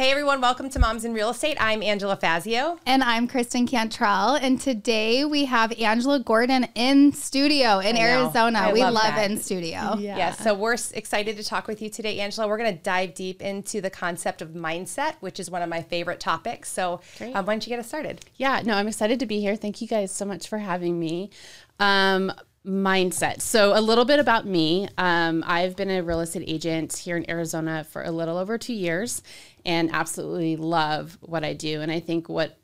Hey everyone, welcome to Moms in Real Estate. I'm Angela Fazio. And I'm Kristen Cantrell. And today we have Angela Gordon in studio in Arizona. I we love love, in studio. Yeah. Yes, so we're excited to talk with you today, Angela. We're going to dive deep into the concept of mindset, which is one of my favorite topics. So, um, why don't you get us started? Yeah, no, I'm excited to be here. Thank you guys so much for having me. Um, mindset. So, a little bit about me. Um, I've been a real estate agent here in Arizona for a little over two years and absolutely love what I do. And I think what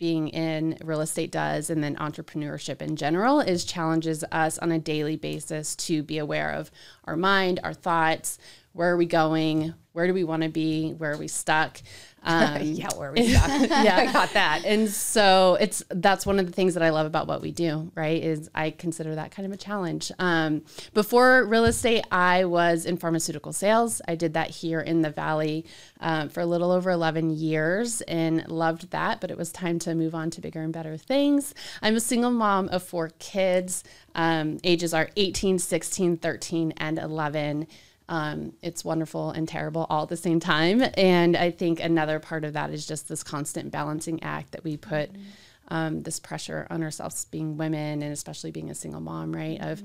being in real estate does and then entrepreneurship in general is challenges us on a daily basis to be aware of our mind, our thoughts, where are we going, where do we want to be, where are we stuck. Um, Yeah, where we stuck. yeah, I got that. and so it's that's one of the things that I love about what we do, right? Is I consider that kind of a challenge. Um, before real estate, I was in pharmaceutical sales. I did that here in the valley um, for a little over 11 years and loved that, but it was time to move on to bigger and better things. I'm a single mom of four kids. Um, ages are 18, 16, 13, and 11. Um, it's wonderful and terrible all at the same time. And I think another part of that is just this constant balancing act that we put um, this pressure on ourselves being women and especially being a single mom, right? Of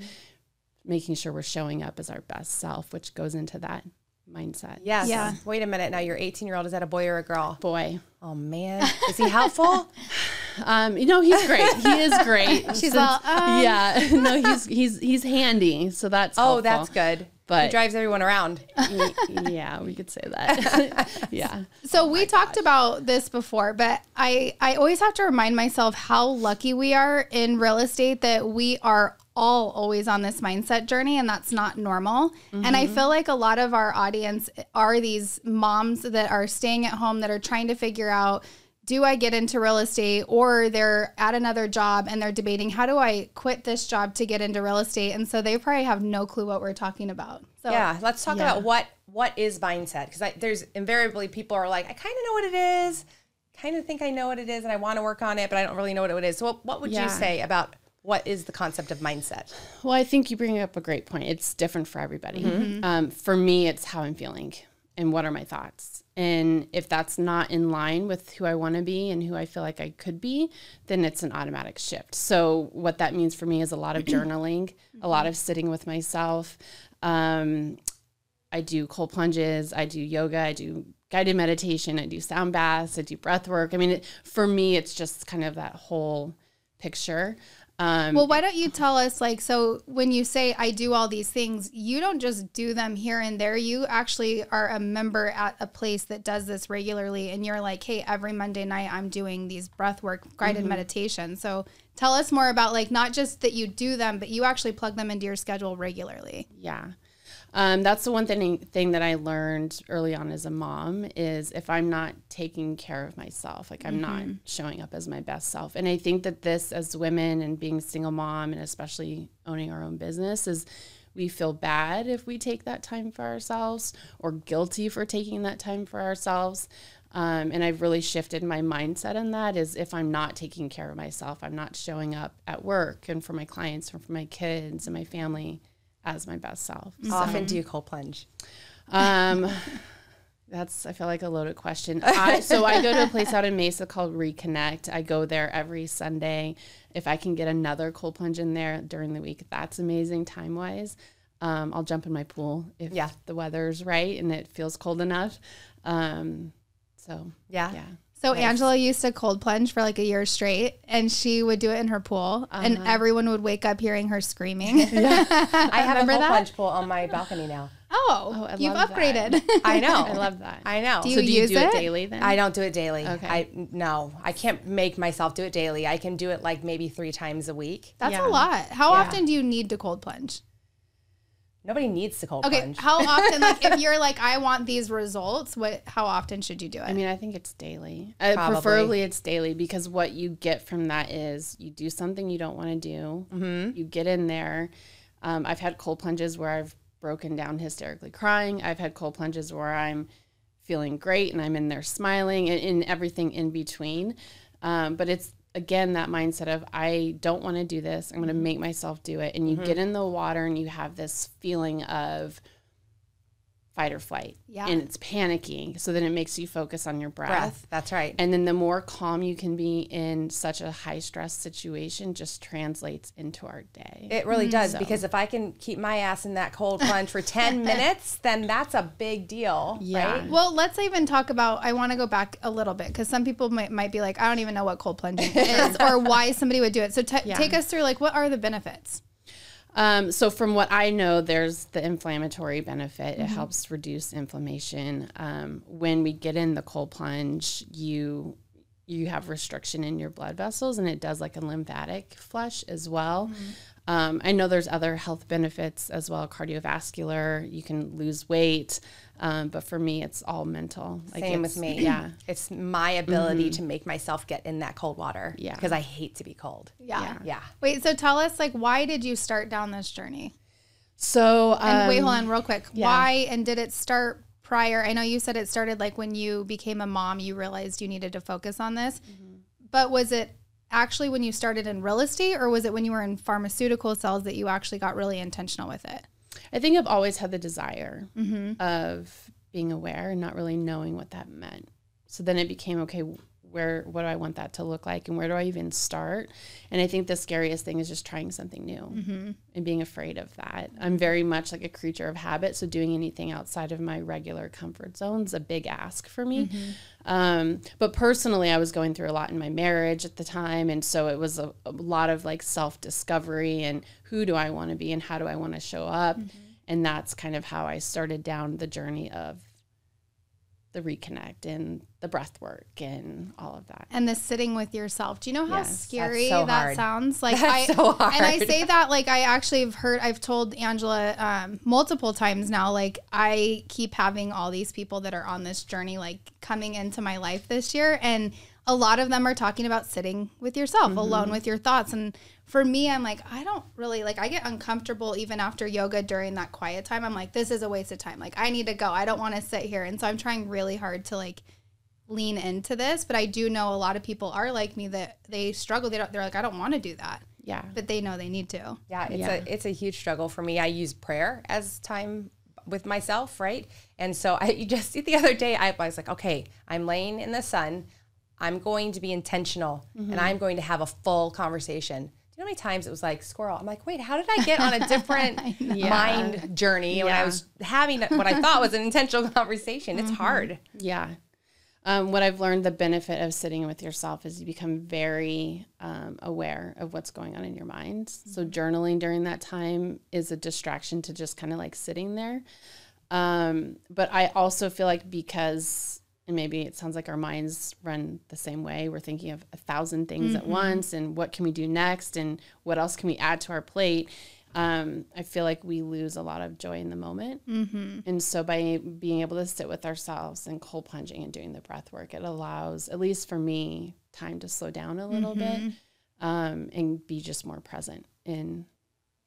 making sure we're showing up as our best self, which goes into that mindset. Yes. Yeah. Wait a minute. Now, your 18 year old, is that a boy or a girl? Boy, Oh, man. Is he helpful? um, you know he's great. He is great. She's all, um. yeah. No, he's he's he's handy. So that's oh, helpful. that's good. But- he drives everyone around. Yeah, we could say that. yeah. So oh we talked about this before, but I I always have to remind myself how lucky we are in real estate that we are all always on this mindset journey and that's not normal. And I mm-hmm. feel like a lot of our audience are these moms that are staying at home that are trying to figure out do I get into real estate or they're at another job and they're debating how do I quit this job to get into real estate and so they probably have no clue what we're talking about. So Yeah, let's talk about what what is mindset because there's invariably people are like, I kind of know what it is, kind of think I know what it is, and I want to work on it, but I don't really know what it is. So, what, what would Yeah. you say about what is the concept of mindset? Well, I think you bring up a great point. It's different for everybody. Um, for me, it's how I'm feeling and what are my thoughts. And if that's not in line with who I want to be and who I feel like I could be, then it's an automatic shift. So, what that means for me is a lot of journaling, a lot of sitting with myself. Um, I do cold plunges, I do yoga, I do guided meditation, I do sound baths, I do breath work. I mean, it, for me, it's just kind of that whole picture. Um, Well, why don't you tell us like so when you say I do all these things, you don't just do them here and there. You actually are a member at a place that does this regularly and you're like, "Hey, every Monday night I'm doing these breath work guided meditation." So, tell us more about like not just that you do them, but you actually plug them into your schedule regularly. Yeah. Um, that's the one thing thing that I learned early on as a mom is if I'm not taking care of myself, like I'm not showing up as my best self. And I think that this as women and being a single mom and especially owning our own business is we feel bad if we take that time for ourselves or guilty for taking that time for ourselves. Um, and I've really shifted my mindset in that is if I'm not taking care of myself, I'm not showing up at work and for my clients and for my kids and my family as my best self. Often do you cold plunge? Um, that's I feel like a loaded question. I, so I go to a place out in Mesa called Reconnect. I go there every Sunday. If I can get another cold plunge in there during the week, that's amazing time wise. Um, I'll jump in my pool if Yeah. the weather's right and it feels cold enough. Um, so Yeah. yeah. So Angela used to cold plunge for like a year straight, and she would do it in her pool, and uh-huh. everyone would wake up hearing her screaming. I have a cold that? plunge pool on my balcony now. oh, oh I you've love that. upgraded. I know. I love that. I know. Do you so do you use do it it? daily then? I don't do it daily. Okay. I no, I can't make myself do it daily. I can do it like maybe three times a week. That's Yeah. a lot. How Yeah. often do you need to cold plunge? Nobody needs to cold Okay, plunge. how often? Like, if you're like, I want these results, what? How often should you do it? I mean, I think it's daily. Uh, preferably, it's daily because what you get from that is you do something you don't want to do. Mm-hmm. You get in there. Um, I've had cold plunges where I've broken down hysterically crying. I've had cold plunges where I'm feeling great and I'm in there smiling and, and everything in between. Um, but it's again that mindset of I don't want to do this. I'm going to Mm-hmm. make myself do it. And you get in the water and you have this feeling of fight or flight. Yeah. And it's panicking. So then it makes you focus on your breath. breath. That's right. And then the more calm you can be in such a high stress situation just translates into our day. It really mm. does because if I can keep my ass in that cold plunge for 10 minutes, then that's a big deal. Yeah. Right? Well, let's even talk about. I want to go back a little bit because some people might, might be like, I don't even know what cold plunging is or why somebody would do it. So t- take us through like what are the benefits? Um, so from what I know, there's the inflammatory benefit. It helps reduce inflammation. Um, when we get in the cold plunge, you you have restriction in your blood vessels, and it does like a lymphatic flush as well. Um, I know there's other health benefits as well, cardiovascular. You can lose weight, um, but for me, it's all mental. Like Same with me. Yeah. It's my ability to make myself get in that cold water. Yeah. Because I hate to be cold. Yeah. Yeah. Wait, so tell us like why did you start down this journey? So And um, wait, hold on, real quick. Why and did it start prior? I know you said it started like when you became a mom, you realized you needed to focus on this. But was it actually when you started in real estate, or was it when you were in pharmaceutical sales that you actually got really intentional with it? I think I've always had the desire Mm-hmm. of being aware and not really knowing what that meant. So then it became okay. Where what do I want that to look like, and where do I even start? And I think the scariest thing is just trying something new Mm-hmm. and being afraid of that. I'm very much like a creature of habit, so doing anything outside of my regular comfort zone is a big ask for me. Mm-hmm. Um, but personally, I was going through a lot in my marriage at the time, and so it was a, a lot of like self discovery and who do I want to be and how do I want to show up, Mm-hmm. and that's kind of how I started down the journey of the reconnect and the breath work and all of that. and the sitting with yourself. Do you know how Yes, scary so that hard. sounds? Like That's I so and I say that like I actually have heard I've told Angela um, multiple times now like I keep having all these people that are on this journey like coming into my life this year and a lot of them are talking about sitting with yourself Mm-hmm. alone with your thoughts and for me I'm like I don't really like I get uncomfortable even after yoga during that quiet time I'm like this is a waste of time like I need to go I don't want to sit here and so I'm trying really hard to like lean into this, but I do know a lot of people are like me that they struggle. They don't, they're like, I don't want to do that, Yeah. but they know they need to. Yeah, it's Yeah. a it's a huge struggle for me. I use prayer as time with myself, right? And so I you just the other day I was like, okay, I'm laying in the sun. I'm going to be intentional and I'm going to have a full conversation. Do you know how many times it was like squirrel? I'm like, wait, how did I get on a different mind journey when I was having what I thought was an intentional conversation? It's hard. Yeah. Um, what I've learned the benefit of sitting with yourself is you become very um, aware of what's going on in your mind. So, journaling during that time is a distraction to just kind of like sitting there. Um, but I also feel like because, and maybe it sounds like our minds run the same way, we're thinking of a thousand things at once and what can we do next and what else can we add to our plate. Um, I feel like we lose a lot of joy in the moment. And so by being able to sit with ourselves and cold plunging and doing the breath work, it allows, at least for me, time to slow down a little bit um, and be just more present in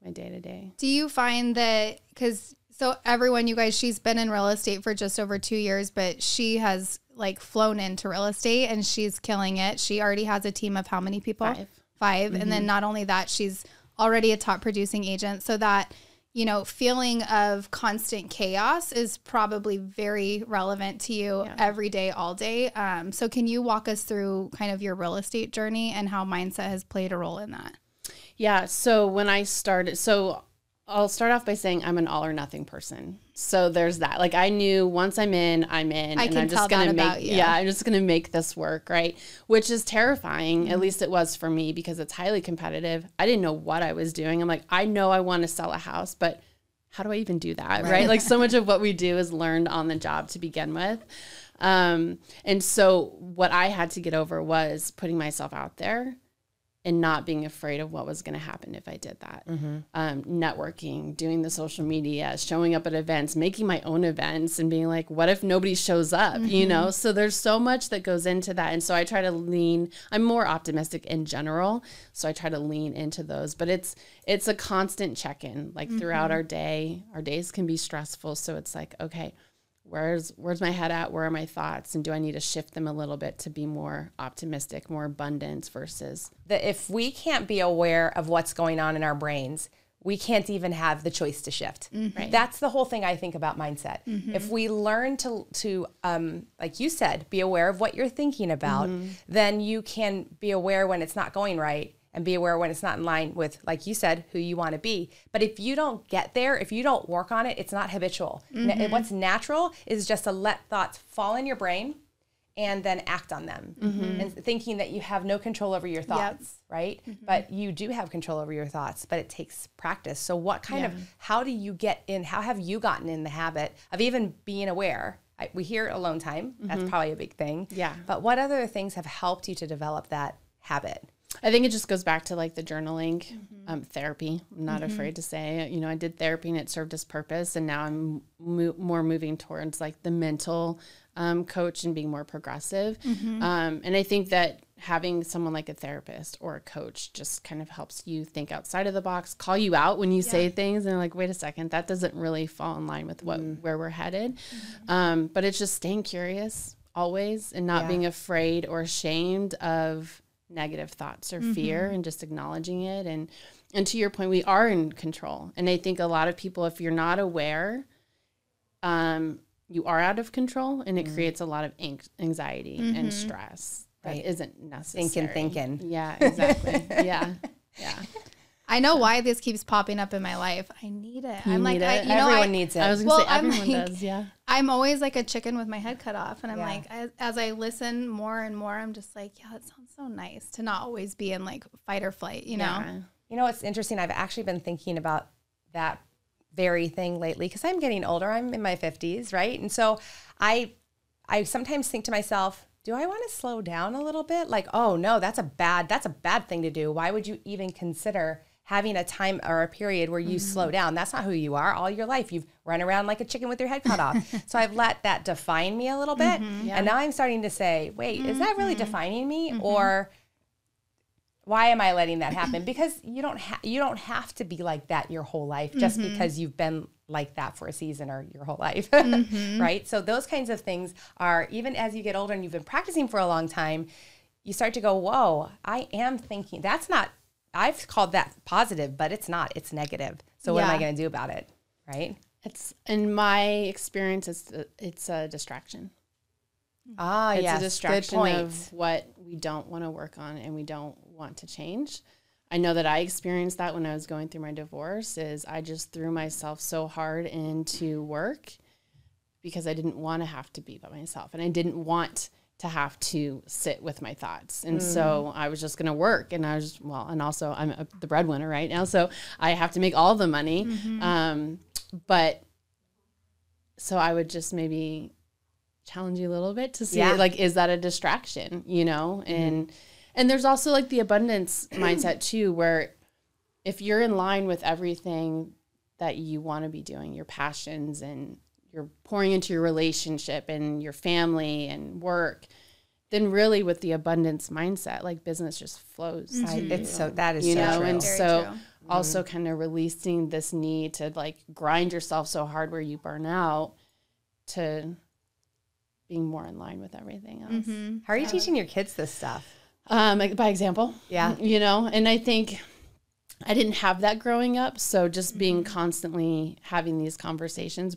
my day to day. Do you find that because so everyone, you guys, she's been in real estate for just over two years, but she has like flown into real estate and she's killing it. She already has a team of how many people? Five. 5 And then not only that, she's already a top producing agent. So that, you know, feeling of constant chaos is probably very relevant to you every day, all day. Um, so can you walk us through kind of your real estate journey and how mindset has played a role in that? Yeah. So when I started, so I'll start off by saying I'm an all or nothing person. So there's that. Like I knew once I'm in, I'm in, I and I'm just gonna make yeah, I'm just gonna make this work, right? Which is terrifying. Mm-hmm. At least it was for me because it's highly competitive. I didn't know what I was doing. I'm like, I know I want to sell a house, but how do I even do that? Right. Like so much of what we do is learned on the job to begin with. Um, and so what I had to get over was putting myself out there and not being afraid of what was going to happen if I did that. Mm-hmm. Um, networking, doing the social media, showing up at events, making my own events, and being like, what if nobody shows up? You mm-hmm. know, so there's so much that goes into that. And so I try to lean, I'm more optimistic in general. So I try to lean into those, but it's, it's a constant check in like throughout mm-hmm. our day. Our days can be stressful. So it's like, okay, where's where's my head at where are my thoughts and do i need to shift them a little bit to be more optimistic more abundance versus that if we can't be aware of what's going on in our brains, we can't even have the choice to shift. Mm-hmm. That's the whole thing I think about mindset. If we learn to to um, like you said, be aware of what you're thinking about, Mm-hmm. then you can be aware when it's not going right and be aware when it's not in line with, like you said, who you want to be. But if you don't get there, if you don't work on it, it's not habitual. Mm-hmm. What's natural is just to let thoughts fall in your brain and then act on them. Mm-hmm. And thinking that you have no control over your thoughts right? Mm-hmm. But you do have control over your thoughts but it takes practice. So what kind of how do you get in how have you gotten in the habit of even being aware? I, we hear alone time that's mm-hmm. probably a big thing. Yeah. but what other things have helped you to develop that habit i think it just goes back to like the journaling um, therapy. I'm not afraid to say you know i did therapy and it served its purpose and now i'm mo- more moving towards like the mental um, coach and being more progressive. Um, and i think that having someone like a therapist or a coach just kind of helps you think outside of the box call you out when you say things and like wait a second that doesn't really fall in line with what where we're headed. Um, but it's just staying curious always and not Yeah. being afraid or ashamed of negative thoughts or fear Mm-hmm. and just acknowledging it and and to your point we are in control and i think a lot of people if you're not aware um you are out of control and it Mm-hmm. creates a lot of ang- anxiety and stress that Right. isn't necessary Thinking, thinking. yeah exactly yeah yeah I know why this keeps popping up in my life. I need it. I'm like, need I, it? you know, everyone I, needs it i was gonna Well, say I'm everyone like- does yeah I'm always like a chicken with my head cut off, and I'm Yeah. like, as, as I listen more and more, I'm just like, yeah, it sounds so nice to not always be in like fight or flight, you know? Yeah. You know, it's interesting. I've actually been thinking about that very thing lately because I'm getting older. I'm in my 50s, right? And so I I sometimes think to myself, do I want to slow down a little bit? Like, oh no, that's a bad that's a bad thing to do. Why would you even consider having a time or a period where you mm-hmm. slow down? That's not who you are. All your life you've run around like a chicken with your head cut off. so I've let that define me a little bit. Mm-hmm. And now I'm starting to say, wait, is that really mm-hmm. defining me or why am I letting that happen? Because you don't ha- you don't have to be like that your whole life just because you've been like that for a season or your whole life, right? So those kinds of things are even as you get older and you've been practicing for a long time, you start to go, "Whoa, I am thinking that's not." I've called that positive, but it's not. It's negative. So what am I going to do about it, right? it's in my experience it's it's a distraction Ah, it's yes, a distraction of what we don't want to work on and we don't want to change. I know that I experienced that when I was going through my divorce is I just threw myself so hard into work because I didn't want to have to be by myself and I didn't want to have to sit with my thoughts. And mm. so I was just going to work and I was well and also I'm a, the breadwinner right now so I have to make all the money. Mm-hmm. Um, but so I would just maybe challenge you a little bit to see Yeah. like is that a distraction you know mm-hmm. and and there's also like the abundance mindset too where if you're in line with everything that you want to be doing your passions and you're pouring into your relationship and your family and work then really with the abundance mindset like business just flows I- to it's so that is you so know true. and Very so true. also kind of releasing this need to like grind yourself so hard where you burn out to being more in line with everything else Mm-hmm. How are you teaching your kids this stuff? um like by example Yeah. you know and i think i didn't have that growing up so just being Mm-hmm. constantly having these conversations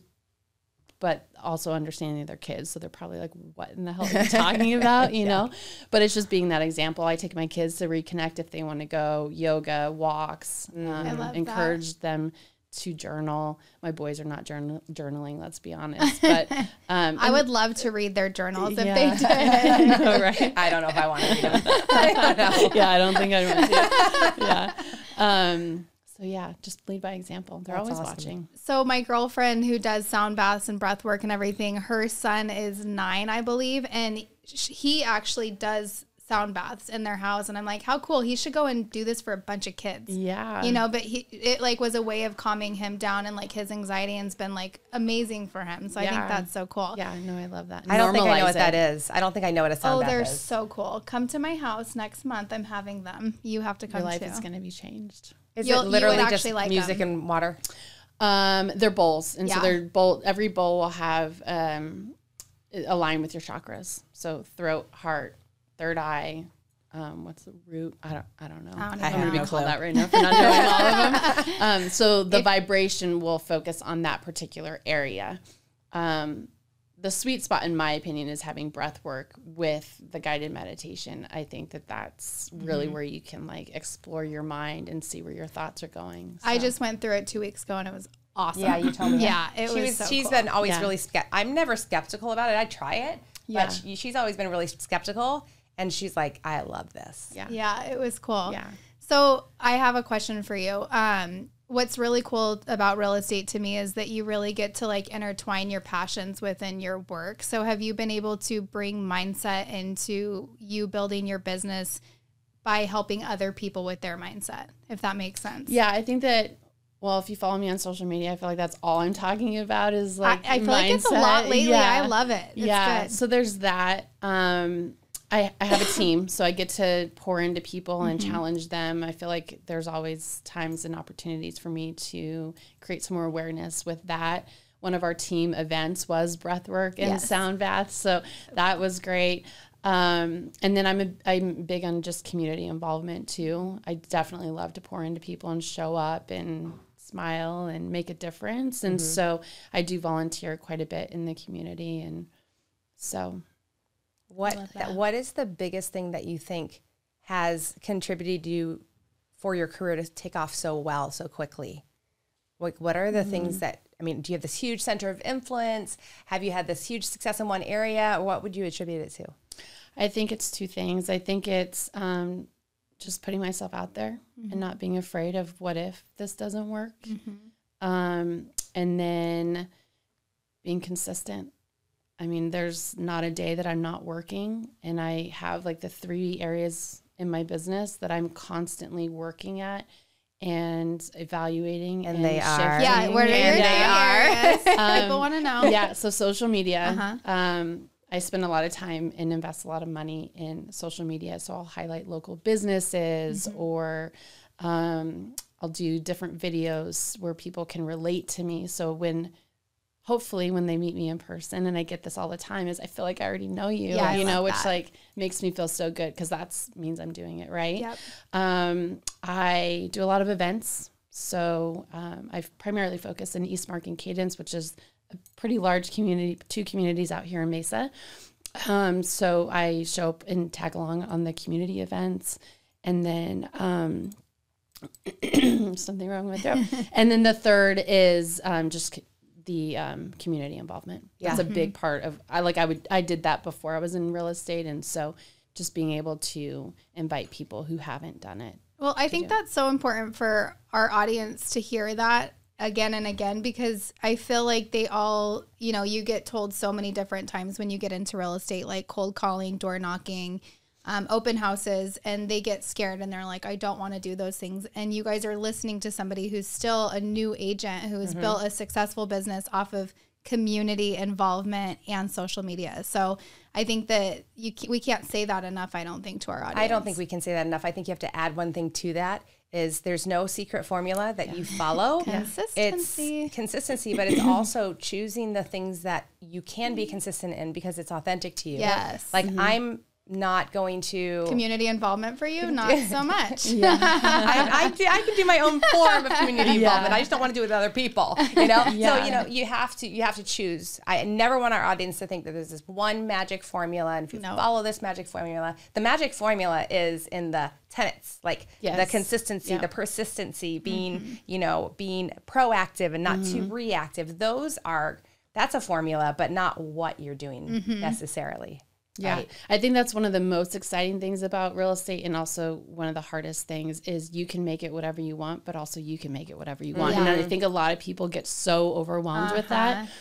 but also understanding their kids so they're probably like what in the hell are you talking about you know but it's just being that example i take my kids to reconnect if they want to go yoga walks um. I love that. encourage them to journal my boys are not journal- journaling let's be honest but um I would love to read their journals if they did. I right I don't know if I want to read them. I yeah, I don't think I would. do. yeah. Um, so yeah, just lead by example. They're That's always awesome. watching. So my girlfriend who does sound baths and breath work and everything, her son is nine, I believe, and he actually does sound baths in their house and I'm like, how cool. He should go and do this for a bunch of kids. Yeah. You know, but he it like was a way of calming him down and like his anxiety and's been like amazing for him. So I think that's so cool. Yeah, no, I love that. I don't think I know what that it. is. I don't think I know what a sound is. Oh, bath they're is. so cool. Come to my house next month. I'm having them. You have to come Your life too. is going to be changed. Is You'll- it literally just like music them. and water? Um, they're bowls, and Yeah. so they're bowl. Every bowl will have um, align with your chakras. So throat, heart, third eye. Um, what's the root? I don't. I don't know. I don't I'm know. gonna be called that right now for not knowing all of them. Um, so the vibration will focus on that particular area. Um, the sweet spot, in my opinion, is having breath work with the guided meditation. I think that that's really Mm-hmm. where you can like explore your mind and see where your thoughts are going. I just went through it two weeks ago and it was awesome. Yeah, you told me. Yeah, it she was. so she's cool. been always Yeah. really. Ske- I'm never skeptical about it. I try it, Yeah. but she, she's always been really skeptical. And she's like, I love this. yeah. Yeah, it was cool. Yeah. So I have a question for you. Um, what's really cool about real estate to me is that you really get to like intertwine your passions within your work. So have you been able to bring mindset into you building your business by helping other people with their mindset, if that makes sense? Yeah, I think that. Well, if you follow me on social media, I feel like that's all I'm talking about is like I, I feel like it's a lot lately. Yeah. I love it. It's yeah. good. So there's that. Um, I, I have a team, so I get to pour into people and Mm-hmm. challenge them. I feel like there's always times and opportunities for me to create some more awareness with that. One of our team events was breathwork and Yes. sound baths, so that was great. Um, and then I'm a, I'm big on just community involvement too. I definitely love to pour into people and show up and smile and make a difference. And so I do volunteer quite a bit in the community, and so What that. What is the biggest thing that you think has contributed you for your career to take off so well so quickly? Like, what are the things that I mean? Do you have this huge center of influence? Have you had this huge success in one area? What would you attribute it to? I think it's two things. I think it's um, just putting myself out there and not being afraid of what if this doesn't work. Um, and then being consistent. I mean, there's not a day that I'm not working, and I have like the three areas in my business that I'm constantly working at and evaluating. And they are. yeah, where are your they are. areas? People want to know. yeah so social media Uh-huh. um, i spend a lot of time and invest a lot of money in social media so i'll highlight local businesses Mm-hmm. or um, i'll do different videos where people can relate to me so when hopefully when they meet me in person and i get this all the time is i feel like i already know you Yeah, you know which that. like makes me feel so good because that means i'm doing it right Yep. um, I do a lot of events. So um, I've primarily focused in Eastmark and Cadence, which is a pretty large community, two communities out here in Mesa. Um, so I show up and tag along on the community events. And then um, something wrong with my throat. and then the third is um, just the um, community involvement. That's a big part of. I like. I would. I did that before I was in real estate, and so just being able to invite people who haven't done it. Well, I think that's so important for our audience to hear that again and again because I feel like they all, you know, you get told so many different times when you get into real estate, like cold calling, door knocking, um, open houses, and they get scared and they're like, I don't want to do those things. And you guys are listening to somebody who's still a new agent who has mm-hmm. built a successful business off of community involvement and social media. So I think that you we can't say that enough. I don't think to our audience. I don't think we can say that enough. I think you have to add one thing to that is there's no secret formula that you follow. Consistency. It's consistency, but it's also choosing the things that you can be mm-hmm. consistent in because it's authentic to you. Yes. Like mm-hmm. I'm not going to community involvement for you not so much I, I, do, I can do my own form of community involvement. I just don't want to do it with other people. You know, so you know, you have to you have to choose. I never want our audience to think that there's this one magic formula, and if you No. follow this magic formula, the magic formula is in the tenets, like the consistency, Yeah. the persistency, being Mm-hmm. you know being proactive and not too reactive. Those are that's a formula, but not what you're doing Mm-hmm. necessarily. Yeah. right? I think that's one of the most exciting things about real estate and also one of the hardest things is you can make it whatever you want, but also you can make it whatever you want. And I mm-hmm. think a lot of people get so overwhelmed with that. Uh-huh.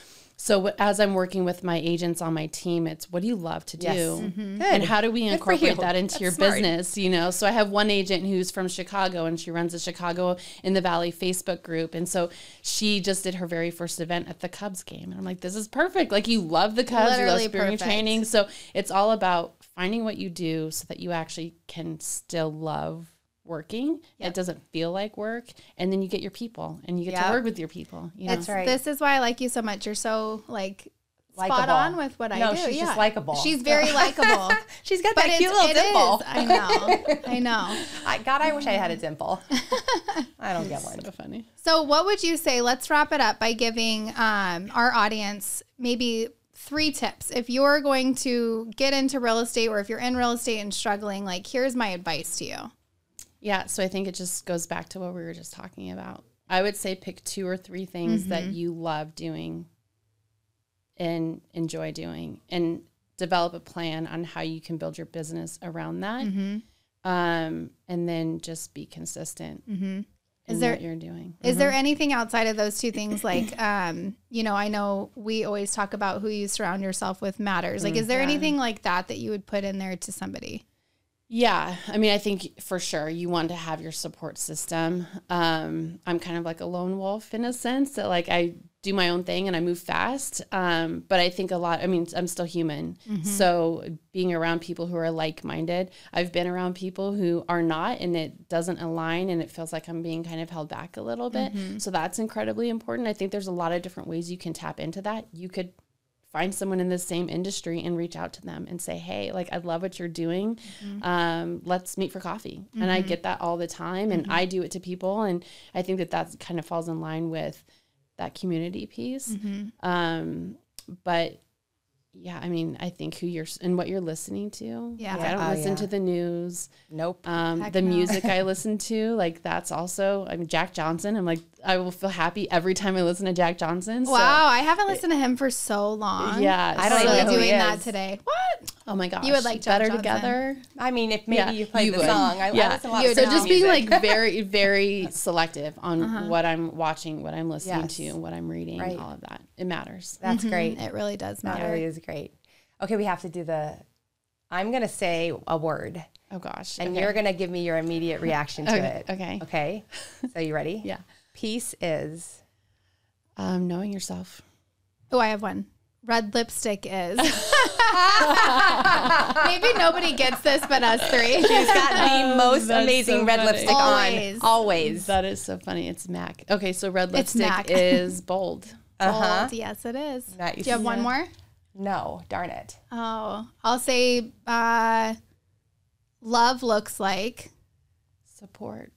So as I'm working with my agents on my team, it's what do you love to do, Yes. Mhm. and how do we incorporate that into That's your smart. business? You know, so I have one agent who's from Chicago, and she runs a Chicago in the Valley Facebook group, and so she just did her very first event at the Cubs game, and I'm like, this is perfect. Like you love the Cubs, Literally you love spring perfect. training, so it's all about finding what you do so that you actually can still love working. It doesn't feel like work, and then you get your people, and you get Yep. to work with your people. You know? That's right. This is why I like you so much. You're so like spot Likable. on with what I No, do. she's yeah. just likable. She's very likable. She's got but that cute little dimple. is. I know. I know. I, God, I wish I had a dimple. I don't get one. so funny. So, what would you say? Let's wrap it up by giving um, our audience maybe three tips. If you're going to get into real estate or if you're in real estate and struggling, like, here's my advice to you. Yeah, so I think it just goes back to what we were just talking about. I would say pick two or three things that mm-hmm. you love doing and enjoy doing and develop a plan on how you can build your business around that. Mm-hmm. Um, and then just be consistent mm-hmm. in Is there- what you're doing. Is there anything outside of those two things? Like, um, you know, I know we always talk about who you surround yourself with matters. Like, mm, is there anything like that that you would put in there to somebody? Yeah, I mean, I think for sure you want to have your support system. Um, I'm kind of like a lone wolf in a sense that like I do my own thing and I move fast. Um, but I think a lot. I mean, I'm still human, so being around people who are like minded. I've been around people who are not, and it doesn't align, and it feels like I'm being kind of held back a little bit. So that's incredibly important. I think there's a lot of different ways you can tap into that. You could find someone in the same industry and reach out to them and say, "Hey, like I love what you're doing. Um, let's meet for coffee." And I get that all the time, and I do it to people, and I think that that kind of falls in line with that community piece. Um, but yeah, I mean, I think who you're and what you're listening to. Yeah. Like, I don't Oh, listen yeah. to the news. Nope. Um, Heck the no. music I listen to, like that's also. I'm Jack Johnson. I'm like, I will feel happy every time I listen to Jack Johnson. so- Wow, I haven't listened to him for so long. Yeah, I don't I'm even really know who he doing that is. today. What? Oh my gosh. You would like Jack Better Johnson. Together. I mean, if maybe Yeah, you played you the would. song, I, I Yeah. listen a lot You of So just being music. like very, very selective on uh-huh. what I'm watching, what I'm listening Yes. to, what I'm reading, Right. all of that. It matters. That's mm-hmm. great. It really does That matter. really is great. Okay, we have to do the. I'm gonna say a word, Oh gosh. and okay. you're gonna give me your immediate reaction to Okay, it. okay. Okay. So you ready? Yeah. Peace is. um, knowing yourself. Oh, I have one. Red lipstick is. Maybe nobody gets this but us three. She's got the most that's amazing so red funny. lipstick Always. on. Always. That is so funny. It's MAC. Okay, so red lipstick is bold. Uh-huh. Bold. Yes, it is. Nice. Do you have one more? No, darn it. Oh, I'll say uh, love looks like. Support.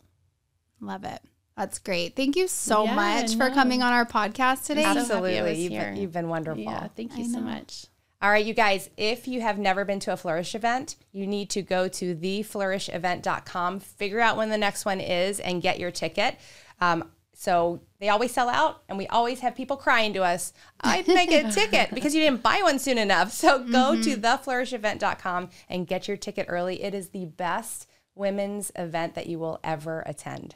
Love it. That's great. Thank you so Yeah, much for coming on our podcast today. so happy Absolutely. was You've been, you've been wonderful. Yeah, thank you I so know. much. All right, you guys, if you have never been to a Flourish event, you need to go to theflourishevent.com, figure out when the next one is, and get your ticket. Um, so they always sell out, and we always have people crying to us, I didn't get a ticket because you didn't buy one soon enough. So go to theflourishevent.com and get your ticket early. It is the best women's event that you will ever attend.